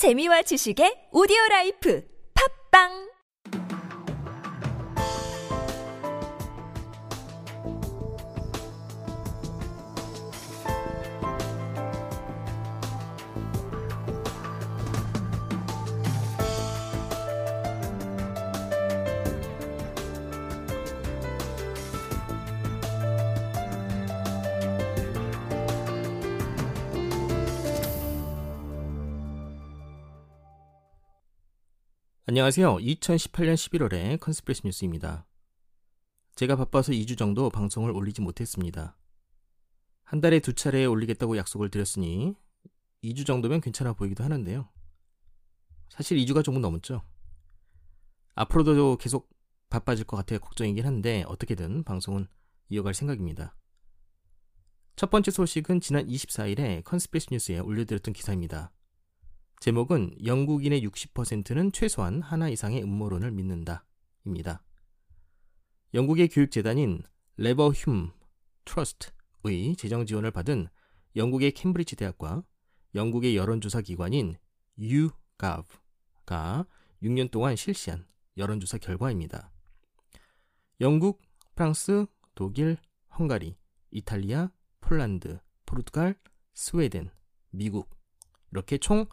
재미와 지식의 오디오 라이프. 팝빵 안녕하세요. 2018년 11월의 Conspiracy 뉴스입니다. 제가 바빠서 2주 정도 방송을 올리지 못했습니다. 한 달에 두 차례 올리겠다고 약속을 드렸으니 2주 정도면 괜찮아 보이기도 하는데요. 사실 2주가 조금 넘었죠. 앞으로도 계속 바빠질 것 같아 걱정이긴 한데 어떻게든 방송은 이어갈 생각입니다. 첫 번째 소식은 지난 24일에 Conspiracy 뉴스에 올려드렸던 기사입니다. 제목은 영국인의 60%는 최소한 하나 이상의 음모론을 믿는다. 입니다. 영국의 교육재단인 레버흄 트러스트의 재정 지원을 받은 영국의 캠브리지 대학과 영국의 여론조사 기관인 YouGov가 6년 동안 실시한 여론조사 결과입니다. 영국, 프랑스, 독일, 헝가리, 이탈리아, 폴란드, 포르투갈, 스웨덴, 미국 이렇게 총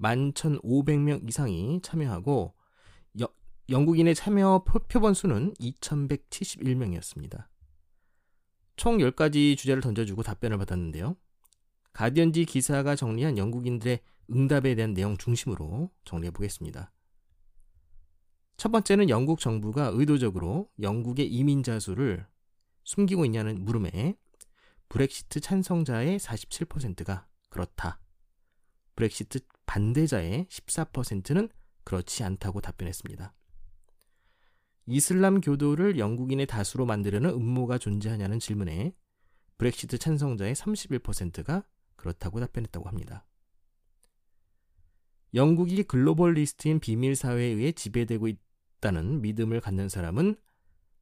11,500명 이상이 참여하고 여, 영국인의 참여 표본 수는 2,171명이었습니다. 총 10가지 주제를 던져주고 답변을 받았는데요. 가디언지 기사가 정리한 영국인들의 응답에 대한 내용 중심으로 정리해 보겠습니다. 첫 번째는 영국 정부가 의도적으로 영국의 이민자 수를 숨기고 있냐는 물음에 브렉시트 찬성자의 47%가 그렇다. 브렉시트 반대자의 14%는 그렇지 않다고 답변했습니다. 이슬람 교도를 영국인의 다수로 만들려는 음모가 존재하냐는 질문에 브렉시트 찬성자의 31%가 그렇다고 답변했다고 합니다. 영국이 globalist인 비밀 사회에 의해 지배되고 있다는 믿음을 갖는 사람은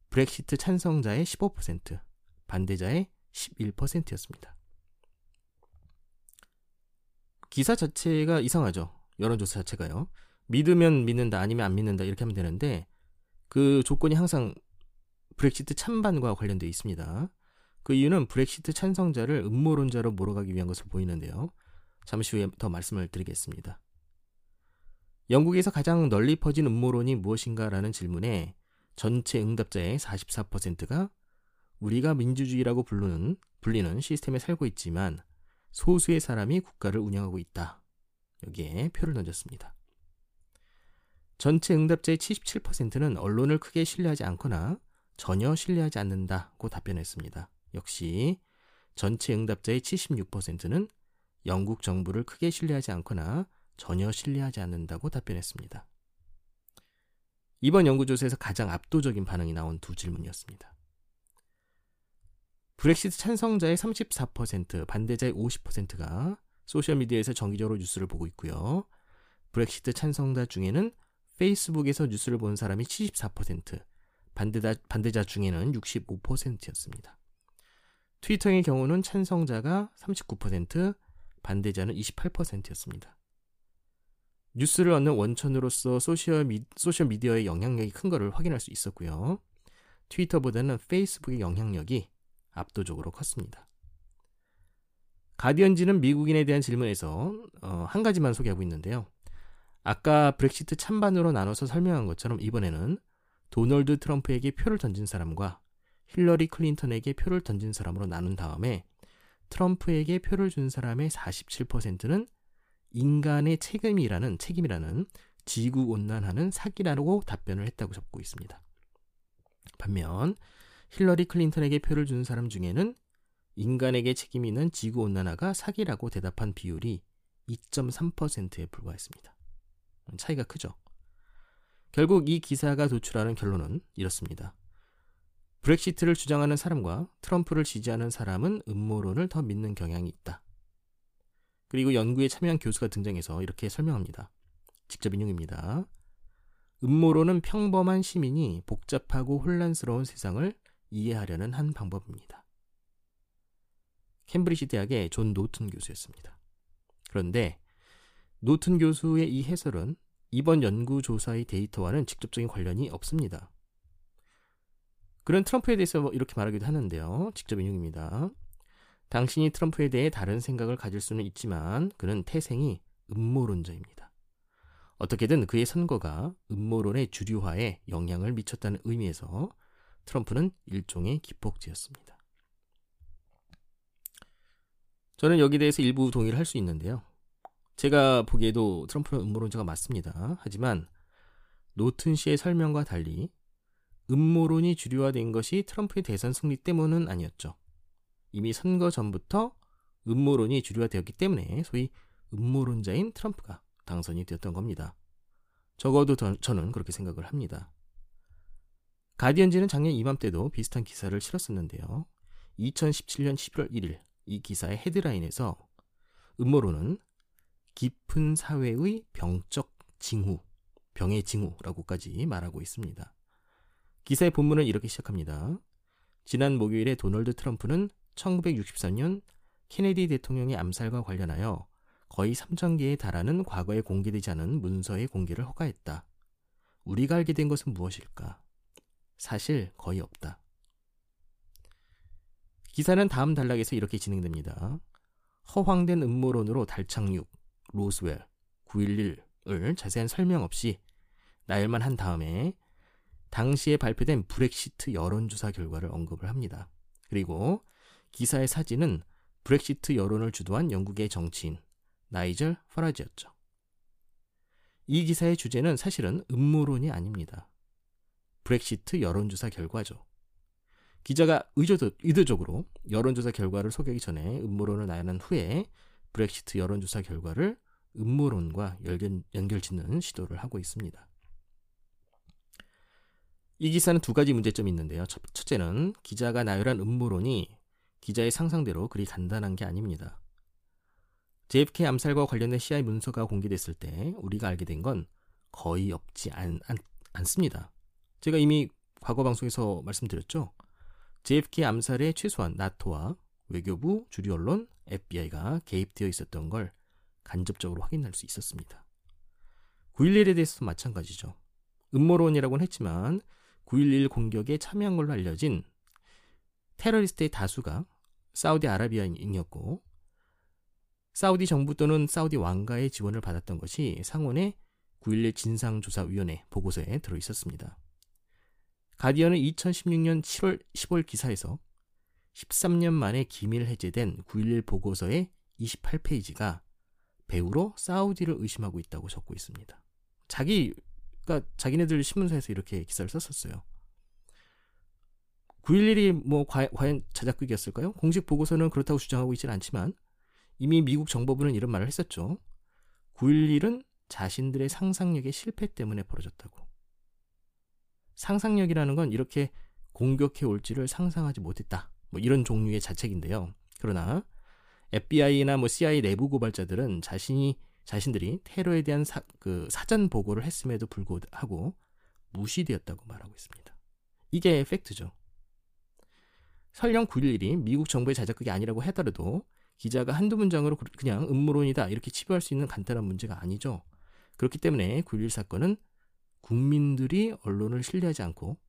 브렉시트 찬성자의 15%, 반대자의 11%였습니다. 기사 자체가 이상하죠. 여론조사 자체가요. 믿으면 믿는다, 아니면 안 믿는다 이렇게 하면 되는데 그 조건이 항상 브렉시트 찬반과 관련되어 있습니다. 그 이유는 브렉시트 찬성자를 음모론자로 몰아가기 위한 것을 보이는데요. 잠시 후에 더 말씀을 드리겠습니다. 영국에서 가장 널리 퍼진 음모론이 무엇인가라는 질문에 전체 응답자의 44%가 우리가 민주주의라고 부르는, 불리는 시스템에 살고 있지만 소수의 사람이 국가를 운영하고 있다. 여기에 표를 던졌습니다. 전체 응답자의 77%는 언론을 크게 신뢰하지 않거나 전혀 신뢰하지 않는다고 답변했습니다. 역시 전체 응답자의 76%는 영국 정부를 크게 신뢰하지 않거나 전혀 신뢰하지 않는다고 답변했습니다. 이번 연구조사에서 가장 압도적인 반응이 나온 두 질문이었습니다. 브렉시트 찬성자의 34%, 반대자의 50%가 소셜미디어에서 정기적으로 뉴스를 보고 있고요. 브렉시트 찬성자 중에는 페이스북에서 뉴스를 보는 사람이 74%, 반대자, 반대자 중에는 65%였습니다. 트위터의 경우는 찬성자가 39%, 반대자는 28%였습니다. 뉴스를 얻는 원천으로서 소셜, 미, 소셜 미디어의 영향력이 큰 것을 확인할 수 있었고요. 트위터보다는 페이스북의 영향력이 압도적으로 컸습니다. 가디언지는 미국인에 대한 질문에서 어, 한 가지만 소개하고 있는데요. 아까 브렉시트 찬반으로 나눠서 설명한 것처럼 이번에는 도널드 트럼프에게 표를 던진 사람과 힐러리 클린턴에게 표를 던진 사람으로 나눈 다음에 트럼프에게 표를 준 사람의 47%는 인간의 책임이라는 책임이라는 지구 온난화는 사기라고 답변을 했다고 적고 있습니다. 반면 힐러리 클린턴에게 표를 준 사람 중에는 인간에게 책임이 있는 지구 온난화가 사기라고 대답한 비율이 2.3%에 불과했습니다. 차이가 크죠. 결국 이 기사가 도출하는 결론은 이렇습니다. 브렉시트를 주장하는 사람과 트럼프를 지지하는 사람은 음모론을 더 믿는 경향이 있다. 그리고 연구에 참여한 교수가 등장해서 이렇게 설명합니다. 직접 인용입니다. 음모론은 평범한 시민이 복잡하고 혼란스러운 세상을 이해하려는 한 방법입니다. 캠브리지 대학의 존 노튼 교수였습니다. 그런데 노튼 교수의 이 해설은 이번 연구조사의 데이터와는 직접적인 관련이 없습니다. 그런 트럼프에 대해서 뭐 이렇게 말하기도 하는데요. 직접 인용입니다. 당신이 트럼프에 대해 다른 생각을 가질 수는 있지만 그는 태생이 음모론자입니다. 어떻게든 그의 선거가 음모론의 주류화에 영향을 미쳤다는 의미에서 트럼프는 일종의 기폭제였습니다. 저는 여기 대해서 일부 동의를 할 수 있는데요. 제가 보기에도 트럼프는 음모론자가 맞습니다. 하지만 노튼 씨의 설명과 달리 음모론이 주류화된 것이 트럼프의 대선 승리 때문은 아니었죠. 이미 선거 전부터 음모론이 주류화되었기 때문에 소위 음모론자인 트럼프가 당선이 되었던 겁니다. 적어도 저는 그렇게 생각을 합니다. 가디언지는 작년 이맘때도 비슷한 기사를 실었었는데요. 2017년 11월 1일 이 기사의 헤드라인에서 음모론은 깊은 사회의 병적 징후, 병의 징후라고까지 말하고 있습니다. 기사의 본문은 이렇게 시작합니다. 지난 목요일에 도널드 트럼프는 1963년 케네디 대통령의 암살과 관련하여 거의 3천 개에 달하는 과거에 공개되지 않은 문서의 공개를 허가했다. 우리가 알게 된 것은 무엇일까? 사실 거의 없다. 기사는 다음 단락에서 이렇게 진행됩니다. 허황된 음모론으로 달 착륙, 로스웰, 911을 자세한 설명 없이 나열만 한 다음에 당시에 발표된 브렉시트 여론조사 결과를 언급을 합니다. 그리고 기사의 사진은 브렉시트 여론을 주도한 영국의 정치인 나이절 파라지였죠. 이 기사의 주제는 사실은 음모론이 아닙니다. 브렉시트 여론조사 결과죠. 기자가 의도적으로 여론조사 결과를 소개하기 전에 음모론을 나열한 후에 브렉시트 여론조사 결과를 음모론과 연결, 연결 짓는 시도를 하고 있습니다. 이 기사는 두 가지 문제점이 있는데요. 첫, 첫째는 기자가 나열한 음모론이 기자의 상상대로 그리 간단한 게 아닙니다. JFK 암살과 관련된 CIA 문서가 공개됐을 때 우리가 알게 된 건 거의 없지 않, 않, 않습니다. 제가 이미 과거 방송에서 말씀드렸죠. JFK 암살에 최소한 나토와 외교부, 주류 언론, FBI가 개입되어 있었던 걸 간접적으로 확인할 수 있었습니다. 9.11에 대해서도 마찬가지죠. 음모론이라고는 했지만 9.11 공격에 참여한 걸로 알려진 테러리스트의 다수가 사우디아라비아인이었고 사우디 정부 또는 사우디 왕가의 지원을 받았던 것이 상원의 9.11 진상조사위원회 보고서에 들어 있었습니다. 가디언은 2016년 7월 10월 기사에서 13년 만에 기밀 해제된 9.11 보고서의 28페이지가 배우로 사우디를 의심하고 있다고 적고 있습니다. 자기가 자기네들 신문사에서 이렇게 기사를 썼었어요. 9.11이 뭐 과연 자작극이었을까요? 공식 보고서는 그렇다고 주장하고 있지는 않지만 이미 미국 정보부는 이런 말을 했었죠. 9.11은 자신들의 상상력의 실패 때문에 벌어졌다고. 상상력이라는 건 이렇게 공격해 올지를 상상하지 못했다. 뭐 이런 종류의 자책인데요. 그러나 FBI나 뭐 CIA 내부 고발자들은 자신이 자신들이 테러에 대한 사, 그 사전 보고를 했음에도 불구하고 무시되었다고 말하고 있습니다. 이게 팩트죠. 설령 9.11이 미국 정부의 자작극이 아니라고 하더라도 기자가 한두 문장으로 그냥 음모론이다 이렇게 치부할 수 있는 간단한 문제가 아니죠. 그렇기 때문에 9.11 사건은 국민들이 언론을 신뢰하지 않고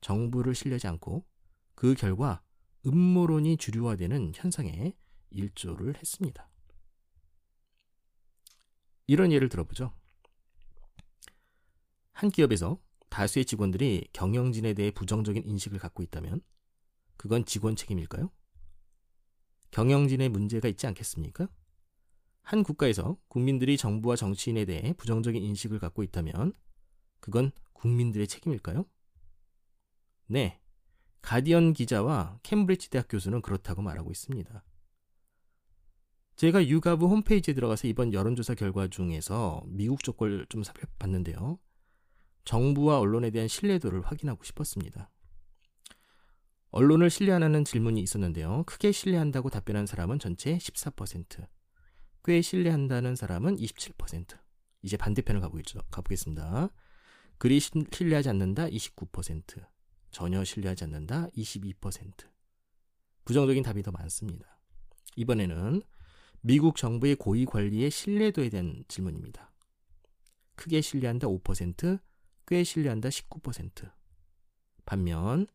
정부를 신뢰하지 않고 그 결과 음모론이 주류화되는 현상에 일조를 했습니다. 이런 예를 들어보죠. 한 기업에서 다수의 직원들이 경영진에 대해 부정적인 인식을 갖고 있다면 그건 직원 책임일까요? 경영진의 문제가 있지 않겠습니까? 한 국가에서 국민들이 정부와 정치인에 대해 부정적인 인식을 갖고 있다면 그건 국민들의 책임일까요? 네. 가디언 기자와 캠브리지 대학 교수는 그렇다고 말하고 있습니다. 제가 유가부 홈페이지에 들어가서 이번 여론조사 결과 중에서 미국 쪽 걸 좀 살펴봤는데요. 정부와 언론에 대한 신뢰도를 확인하고 싶었습니다. 언론을 신뢰하는 질문이 있었는데요. 크게 신뢰한다고 답변한 사람은 전체 14%, 꽤 신뢰한다는 사람은 27%. 이제 반대편을 가보 가보겠습니다. 그리 신뢰하지 않는다 29%, 전혀 신뢰하지 않는다 22%. 부정적인 답이 더 많습니다. 이번에는 미국 정부의 고위 관리의 신뢰도에 대한 질문입니다. 크게 신뢰한다 5%, 꽤 신뢰한다 19%. 반면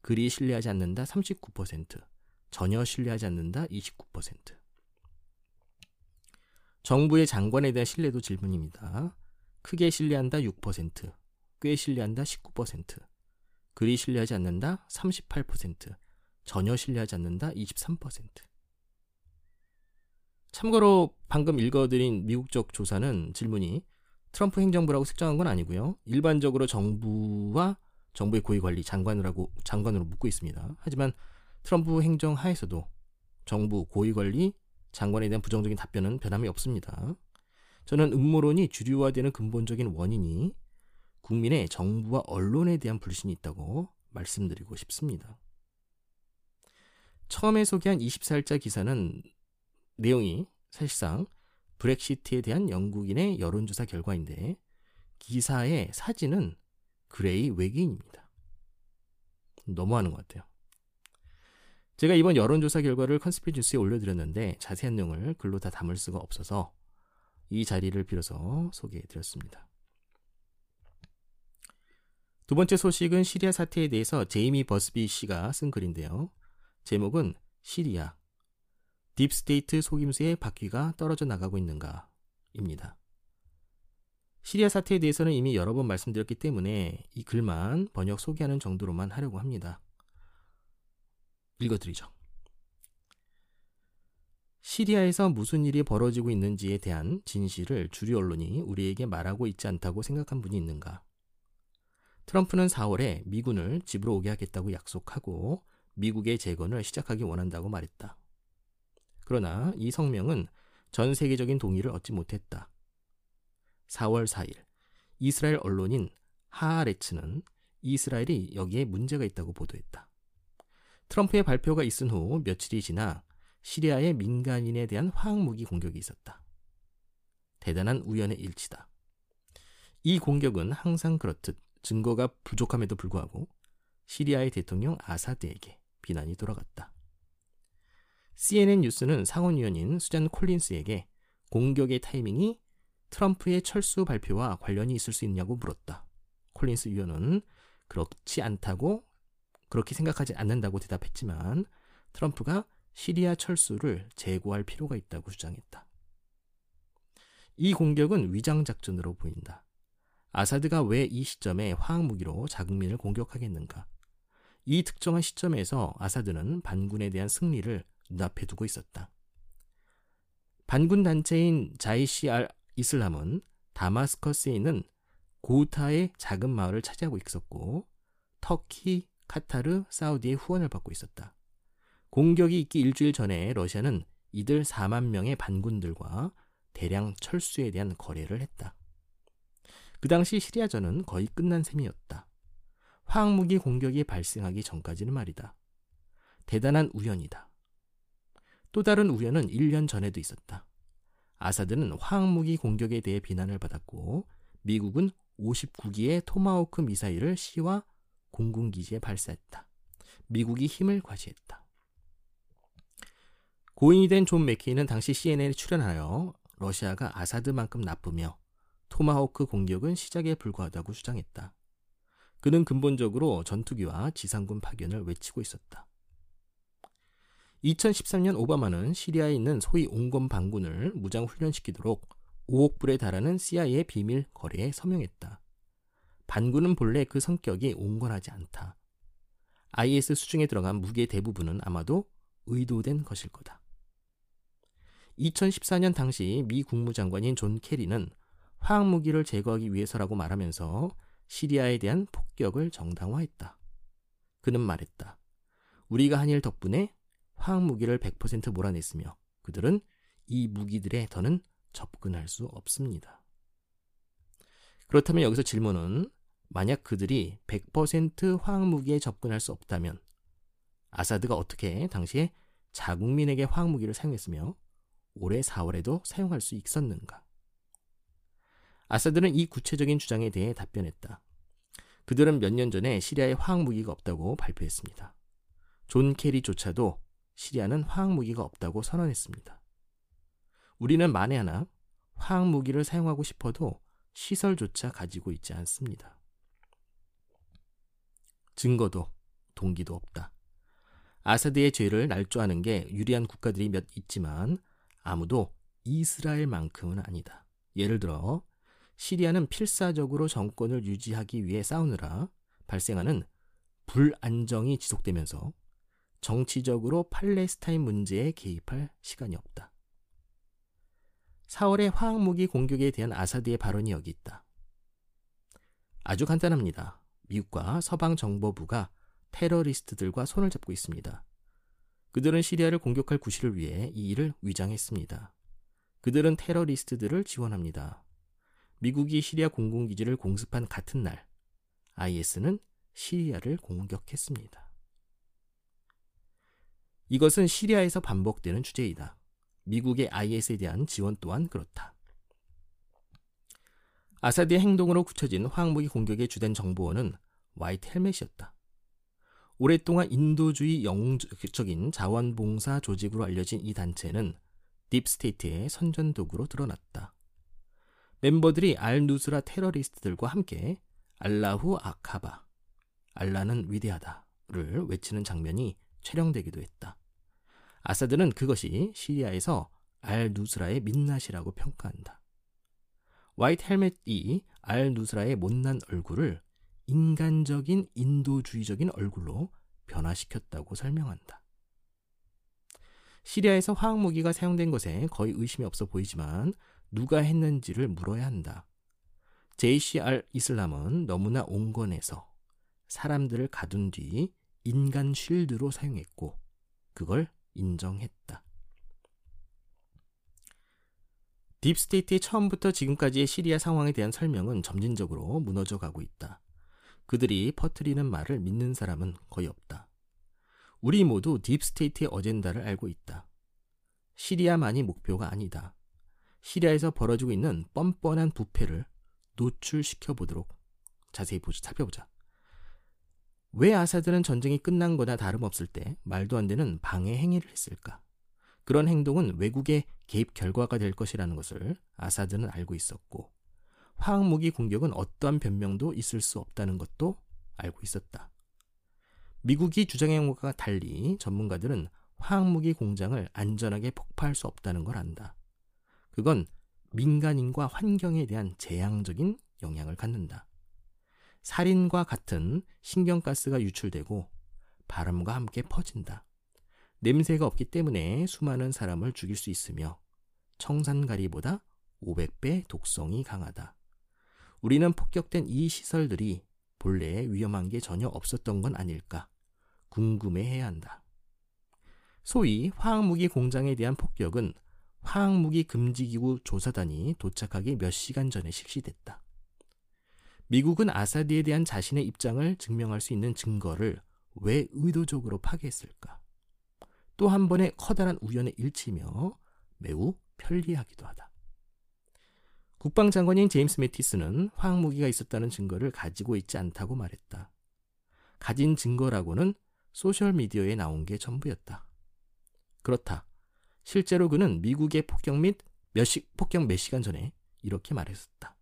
그리 신뢰하지 않는다 39%, 전혀 신뢰하지 않는다 29%. 정부의 장관에 대한 신뢰도 질문입니다. 크게 신뢰한다 6%, 꽤 신뢰한다 19%, 그리 신뢰하지 않는다 38%, 전혀 신뢰하지 않는다 23%. 참고로 방금 읽어드린 미국 적 조사는 질문이 트럼프 행정부라고 색정한 건 아니고요. 일반적으로 정부와 정부의 고위 관리 장관이라고 장관으로 묻고 있습니다. 하지만 트럼프 행정 하에서도 정부 고위 관리 장관에 대한 부정적인 답변은 변함이 없습니다. 저는 음모론이 주류화되는 근본적인 원인이 국민의 정부와 언론에 대한 불신이 있다고 말씀드리고 싶습니다. 처음에 소개한 24일자 기사는 내용이 사실상 브렉시트에 대한 영국인의 여론조사 결과인데 기사의 사진은 Grey 외계인입니다. 너무하는 것 같아요. 제가 이번 여론조사 결과를 컨스피 뉴스에 올려드렸는데 자세한 내용을 글로 다 담을 수가 없어서 이 자리를 빌어서 소개해드렸습니다. 두 번째 소식은 시리아 사태에 대해서 제이미 버스비 씨가 쓴 글인데요. 제목은 시리아 deep state 속임수의 바퀴가 떨어져 나가고 있는가 입니다. 시리아 사태에 대해서는 이미 여러 번 말씀드렸기 때문에 이 글만 번역 소개하는 정도로만 하려고 합니다. 읽어드리죠. 시리아에서 무슨 일이 벌어지고 있는지에 대한 진실을 주류 언론이 우리에게 말하고 있지 않다고 생각한 분이 있는가? 트럼프는 4월에 미군을 집으로 오게 하겠다고 약속하고 미국의 재건을 시작하기 원한다고 말했다. 그러나 이 성명은 전 세계적인 동의를 얻지 못했다. 4월 4일 이스라엘 언론인 하아레츠는 이스라엘이 여기에 문제가 있다고 보도했다. 트럼프의 발표가 있은 후 며칠이 지나 시리아의 민간인에 대한 화학무기 공격이 있었다. 대단한 우연의 일치다. 이 공격은 항상 그렇듯 증거가 부족함에도 불구하고 시리아의 대통령 아사드에게 비난이 돌아갔다. CNN 뉴스는 상원위원인 수잔 콜린스에게 공격의 타이밍이 트럼프의 철수 발표와 관련이 있을 수 있냐고 물었다. 콜린스 위원은 그렇지 않다고 그렇게 생각하지 않는다고 대답했지만 트럼프가 시리아 철수를 재고할 필요가 있다고 주장했다. 이 공격은 위장 작전으로 보인다. 아사드가 왜 이 시점에 화학무기로 자국민을 공격하겠는가? 이 특정한 시점에서 아사드는 반군에 대한 승리를 눈앞에 두고 있었다. 반군 단체인 자이시 알 이슬람은 다마스커스에 있는 고우타의 작은 마을을 차지하고 있었고 터키, 카타르, 사우디의 후원을 받고 있었다. 공격이 있기 일주일 전에 러시아는 이들 4만 명의 반군들과 대량 철수에 대한 거래를 했다. 그 당시 시리아전은 거의 끝난 셈이었다. 화학무기 공격이 발생하기 전까지는 말이다. 대단한 우연이다. 또 다른 우연은 1년 전에도 있었다. 아사드는 화학무기 공격에 대해 비난을 받았고 미국은 59기의 토마호크 미사일을 시리아 공군기지에 발사했다. 미국이 힘을 과시했다. 고인이 된 존 맥케인은 당시 CNN에 출연하여 러시아가 아사드만큼 나쁘며 토마호크 공격은 시작에 불과하다고 주장했다. 그는 근본적으로 전투기와 지상군 파견을 외치고 있었다. 2013년 오바마는 시리아에 있는 소위 온건 반군을 무장 훈련시키도록 5억 불에 달하는 CIA 비밀 거래에 서명했다. 반군은 본래 그 성격이 온건하지 않다. IS 수중에 들어간 무기의 대부분은 아마도 의도된 것일 거다. 2014년 당시 미 국무장관인 존 케리는 화학 무기를 제거하기 위해서라고 말하면서 시리아에 대한 폭격을 정당화했다. 그는 말했다. 우리가 한 일 덕분에 화학 무기를 100% 몰아냈으며 그들은 이 무기들에 더는 접근할 수 없습니다. 그렇다면 여기서 질문은 만약 그들이 100% 화학 무기에 접근할 수 없다면 아사드가 어떻게 당시에 자국민에게 화학 무기를 사용했으며 올해 4월에도 사용할 수 있었는가? 아사드는 이 구체적인 주장에 대해 답변했다. 그들은 몇 년 전에 시리아에 화학 무기가 없다고 발표했습니다. 존 케리조차도 시리아는 화학 무기가 없다고 선언했습니다. 우리는 만에 하나 화학 무기를 사용하고 싶어도 시설조차 가지고 있지 않습니다. 증거도 동기도 없다. 아사드의 죄를 날조하는 게 유리한 국가들이 몇 있지만 아무도 이스라엘만큼은 아니다. 예를 들어 시리아는 필사적으로 정권을 유지하기 위해 싸우느라 발생하는 불안정이 지속되면서 정치적으로 팔레스타인 문제에 개입할 시간이 없다. 4월의 화학무기 공격에 대한 아사드의 발언이 여기 있다. 아주 간단합니다. 미국과 서방 정보부가 테러리스트들과 손을 잡고 있습니다. 그들은 시리아를 공격할 구실을 위해 이 일을 위장했습니다. 그들은 테러리스트들을 지원합니다. 미국이 시리아 공군기지를 공습한 같은 날, IS는 시리아를 공격했습니다. 이것은 시리아에서 반복되는 주제이다. 미국의 IS에 대한 지원 또한 그렇다. 아사드의 행동으로 굳혀진 화학무기 공격의 주된 정보원은 와이트 헬멧이었다. 오랫동안 인도주의 영웅적인 자원봉사 조직으로 알려진 이 단체는 deep state의 선전도구로 드러났다. 멤버들이 알누스라 테러리스트들과 함께 الله أكبر, 알라는 위대하다를 외치는 장면이 촬영되기도 했다. 아사드는 그것이 시리아에서 알 누스라의 민낯이라고 평가한다. 화이트 헬멧이 알 누스라의 못난 얼굴을 인간적인 인도주의적인 얼굴로 변화시켰다고 설명한다. 시리아에서 화학무기가 사용된 것에 거의 의심이 없어 보이지만 누가 했는지를 물어야 한다. 제이시 알 이슬람은 너무나 온건해서 사람들을 가둔 뒤 인간 shield로 사용했고 그걸 인정했다. deep state의 처음부터 지금까지의 시리아 상황에 대한 설명은 점진적으로 무너져 가고 있다. 그들이 퍼트리는 말을 믿는 사람은 거의 없다. 우리 모두 deep state의 어젠다를 알고 있다. 시리아만이 목표가 아니다. 시리아에서 벌어지고 있는 뻔뻔한 부패를 노출시켜 보도록 자세히 보자, 살펴보자. 왜 아사드는 전쟁이 끝난 거나 다름없을 때 말도 안 되는 방해 행위를 했을까? 그런 행동은 외국의 개입 결과가 될 것이라는 것을 아사드는 알고 있었고, 화학무기 공격은 어떠한 변명도 있을 수 없다는 것도 알고 있었다. 미국이 주장한 것과 달리 전문가들은 화학무기 공장을 안전하게 폭파할 수 없다는 걸 안다. 그건 민간인과 환경에 대한 재앙적인 영향을 갖는다. 살인과 같은 신경가스가 유출되고 바람과 함께 퍼진다. 냄새가 없기 때문에 수많은 사람을 죽일 수 있으며 청산가리보다 500배 독성이 강하다. 우리는 폭격된 이 시설들이 본래 위험한 게 전혀 없었던 건 아닐까 궁금해해야 한다. 소위 화학무기 공장에 대한 폭격은 화학무기 금지기구 조사단이 도착하기 몇 시간 전에 실시됐다. 미국은 아사드에 대한 자신의 입장을 증명할 수 있는 증거를 왜 의도적으로 파괴했을까? 또 한 번의 커다란 우연의 일치며 매우 편리하기도 하다. 국방장관인 제임스 매티스는 화학무기가 있었다는 증거를 가지고 있지 않다고 말했다. 가진 증거라고는 소셜미디어에 나온 게 전부였다. 그렇다. 실제로 그는 미국의 폭격 및 몇 시, 폭격 몇 시간 전에 이렇게 말했었다.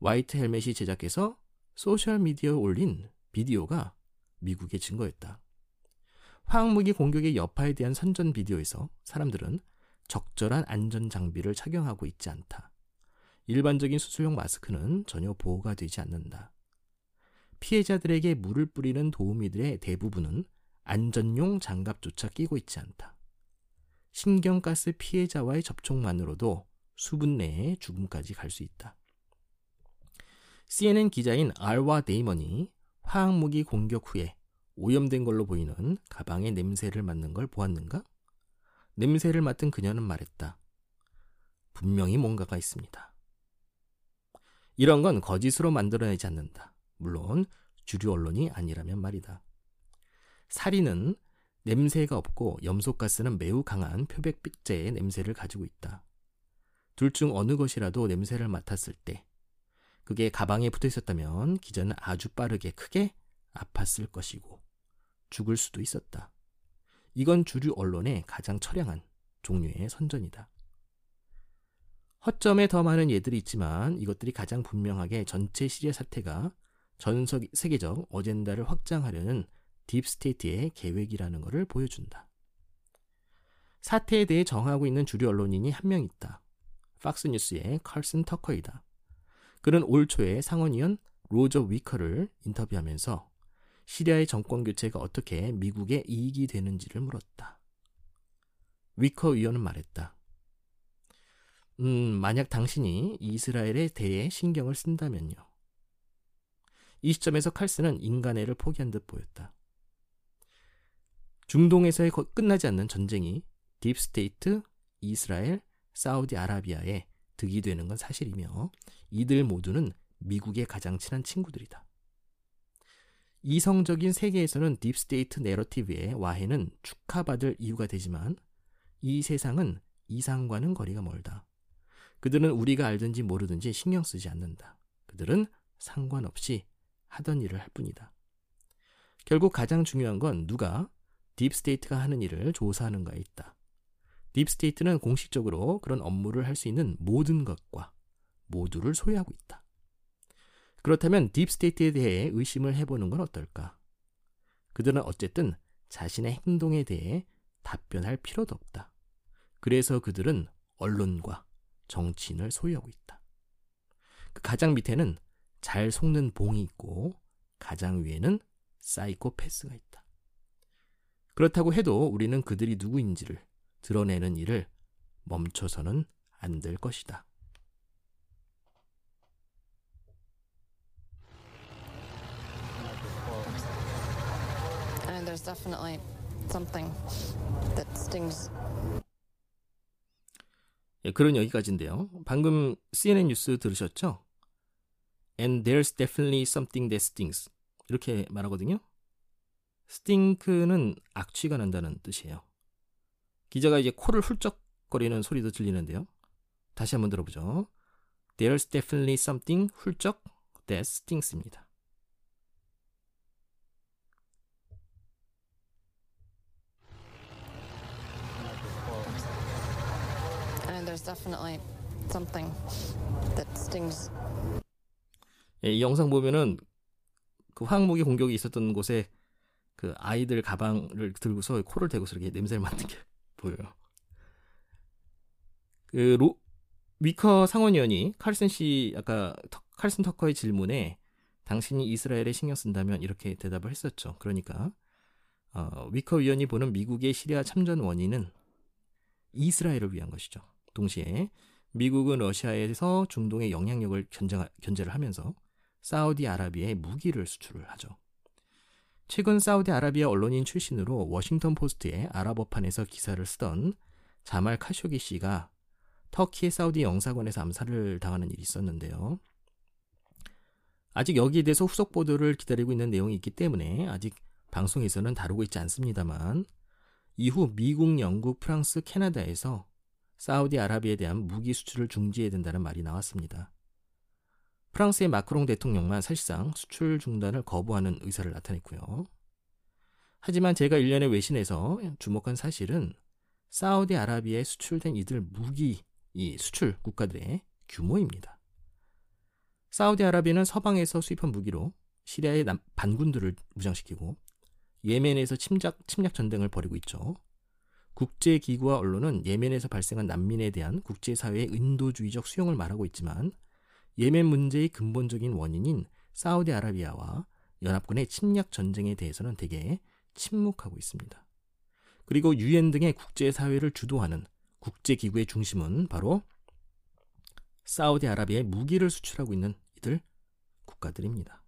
화이트 헬멧이 제작해서 소셜미디어에 올린 비디오가 미국의 증거였다. 화학무기 공격의 여파에 대한 선전 비디오에서 사람들은 적절한 안전 장비를 착용하고 있지 않다. 일반적인 수술용 마스크는 전혀 보호가 되지 않는다. 피해자들에게 물을 뿌리는 도우미들의 대부분은 안전용 장갑조차 끼고 있지 않다. 신경가스 피해자와의 접촉만으로도 수분 내에 죽음까지 갈 수 있다. CNN 기자인 알와 데이먼이 화학무기 공격 후에 오염된 걸로 보이는 가방의 냄새를 맡는 걸 보았는가? 냄새를 맡은 그녀는 말했다. 분명히 뭔가가 있습니다. 이런 건 거짓으로 만들어내지 않는다. 물론 주류 언론이 아니라면 말이다. 살인은 냄새가 없고 염소가스는 매우 강한 표백빛제의 냄새를 가지고 있다. 둘 중 어느 것이라도 냄새를 맡았을 때 그게 가방에 붙어 있었다면 기자는 아주 빠르게 크게 아팠을 것이고 죽을 수도 있었다. 이건 주류 언론의 가장 처량한 종류의 선전이다. 허점에 더 많은 예들이 있지만 이것들이 가장 분명하게 전체 시리아 사태가 전 세계적 어젠다를 확장하려는 deep state의 계획이라는 것을 보여준다. 사태에 대해 전하고 있는 주류 언론인이 한 명 있다. 팍스뉴스의 칼슨 터커이다. 그는 올 초에 상원의원 로저 위커를 인터뷰하면서 시리아의 정권 교체가 어떻게 미국의 이익이 되는지를 물었다. 위커 의원은 말했다. 음, 만약 당신이 이스라엘에 대해 신경을 쓴다면요. 이 시점에서 칼스는 인간애를 포기한 듯 보였다. 중동에서의 끝나지 않는 전쟁이 deep state, 이스라엘, 사우디아라비아에 득이 되는 건 사실이며 이들 모두는 미국의 가장 친한 친구들이다. 이성적인 세계에서는 deep state narrative의 와해는 축하받을 이유가 되지만 이 세상은 이성과는 거리가 멀다. 그들은 우리가 알든지 모르든지 신경 쓰지 않는다. 그들은 상관없이 하던 일을 할 뿐이다. 결국 가장 중요한 건 누가 deep state가 하는 일을 조사하는가에 있다. deep state는 공식적으로 그런 업무를 할 수 있는 모든 것과 모두를 소유하고 있다. 그렇다면 deep state에 대해 의심을 해보는 건 어떨까? 그들은 어쨌든 자신의 행동에 대해 답변할 필요도 없다. 그래서 그들은 언론과 정치인을 소유하고 있다. 그 가장 밑에는 잘 속는 봉이 있고 가장 위에는 사이코패스가 있다. 그렇다고 해도 우리는 그들이 누구인지를 드러내는 일을 멈춰서는 안 될 것이다. 예, 그런 여기까지인데요. 방금 CNN 뉴스 들으셨죠? And there's definitely something that stings. 이렇게 말하거든요. 스팅크는 악취가 난다는 뜻이에요. 기자가 이제 코를 훌쩍거리는 소리도 들리는데요. 다시 한번 들어보죠. There's definitely something 훌쩍 that stings입니다. there's definitely something that stings. 예, 이 영상 보면은 그 화학무기 공격이 있었던 곳에 그 아이들 가방을 들고서 코를 대고서 이렇게 냄새를 맡는 게 보여요. 그 로, 위커 상원의원이 칼슨 씨 아까 터, 칼슨 터커의 질문에 당신이 이스라엘에 신경 쓴다면 이렇게 대답을 했었죠. 그러니까 어, 위커 위원이 보는 미국의 시리아 참전 원인은 이스라엘을 위한 것이죠. 동시에 미국은 러시아에서 중동의 영향력을 견제, 견제를 하면서 사우디아라비아에 무기를 수출을 하죠. 최근 사우디아라비아 언론인 출신으로 워싱턴 포스트의 아랍어판에서 기사를 쓰던 자말 카쇼기 씨가 터키의 사우디 영사관에서 암살을 당하는 일이 있었는데요. 아직 여기에 대해서 후속 보도를 기다리고 있는 내용이 있기 때문에 아직 방송에서는 다루고 있지 않습니다만 이후 미국, 영국, 프랑스, 캐나다에서 사우디아라비아에 대한 무기 수출을 중지해야 된다는 말이 나왔습니다. 프랑스의 마크롱 대통령만 사실상 수출 중단을 거부하는 의사를 나타냈고요. 하지만 제가 일련의 외신에서 주목한 사실은 사우디아라비아에 수출된 이들 무기 이 수출 국가들의 규모입니다. 사우디아라비아는 서방에서 수입한 무기로 시리아의 반군들을 무장시키고 예멘에서 침략, 침략 전쟁을 벌이고 있죠. 국제기구와 언론은 예멘에서 발생한 난민에 대한 국제사회의 인도주의적 수용을 말하고 있지만 예멘 문제의 근본적인 원인인 사우디아라비아와 연합군의 침략 전쟁에 대해서는 대개 침묵하고 있습니다. 그리고 유엔 등의 국제사회를 주도하는 국제기구의 중심은 바로 사우디아라비아에 무기를 수출하고 있는 이들 국가들입니다.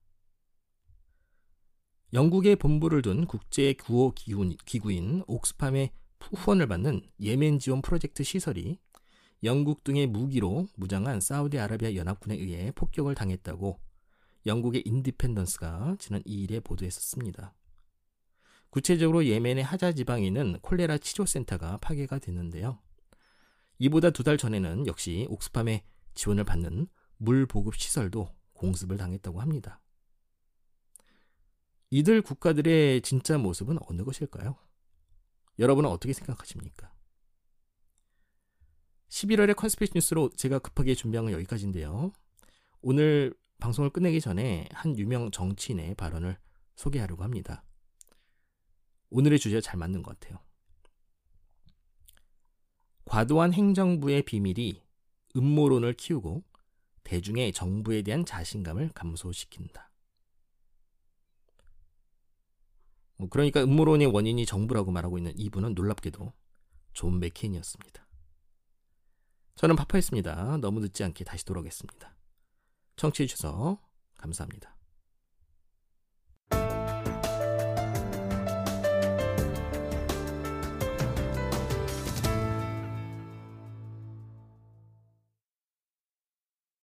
영국의 본부를 둔 국제 구호 기구인 옥스팜의 후원을 받는 예멘 지원 프로젝트 시설이 영국 등의 무기로 무장한 사우디아라비아 연합군에 의해 폭격을 당했다고 영국의 인디펜던스가 지난 2일에 보도했었습니다. 구체적으로 예멘의 하자 지방에 있는 콜레라 치료센터가 파괴가 됐는데요. 이보다 두 달 전에는 역시 옥스팜의 지원을 받는 물 보급 시설도 공습을 당했다고 합니다. 이들 국가들의 진짜 모습은 어느 것일까요? 여러분은 어떻게 생각하십니까? 11월의 컨스피시 뉴스로 제가 급하게 준비한 건 여기까지인데요. 오늘 방송을 끝내기 전에 한 유명 정치인의 발언을 소개하려고 합니다. 오늘의 주제와 잘 맞는 것 같아요. 과도한 행정부의 비밀이 음모론을 키우고 대중의 정부에 대한 자신감을 감소시킨다. 뭐 그러니까 음모론의 원인이 정부라고 말하고 있는 이분은 놀랍게도 존 맥케인이었습니다. 저는 파파였습니다. 너무 늦지 않게 다시 돌아오겠습니다. 청취해주셔서 감사합니다.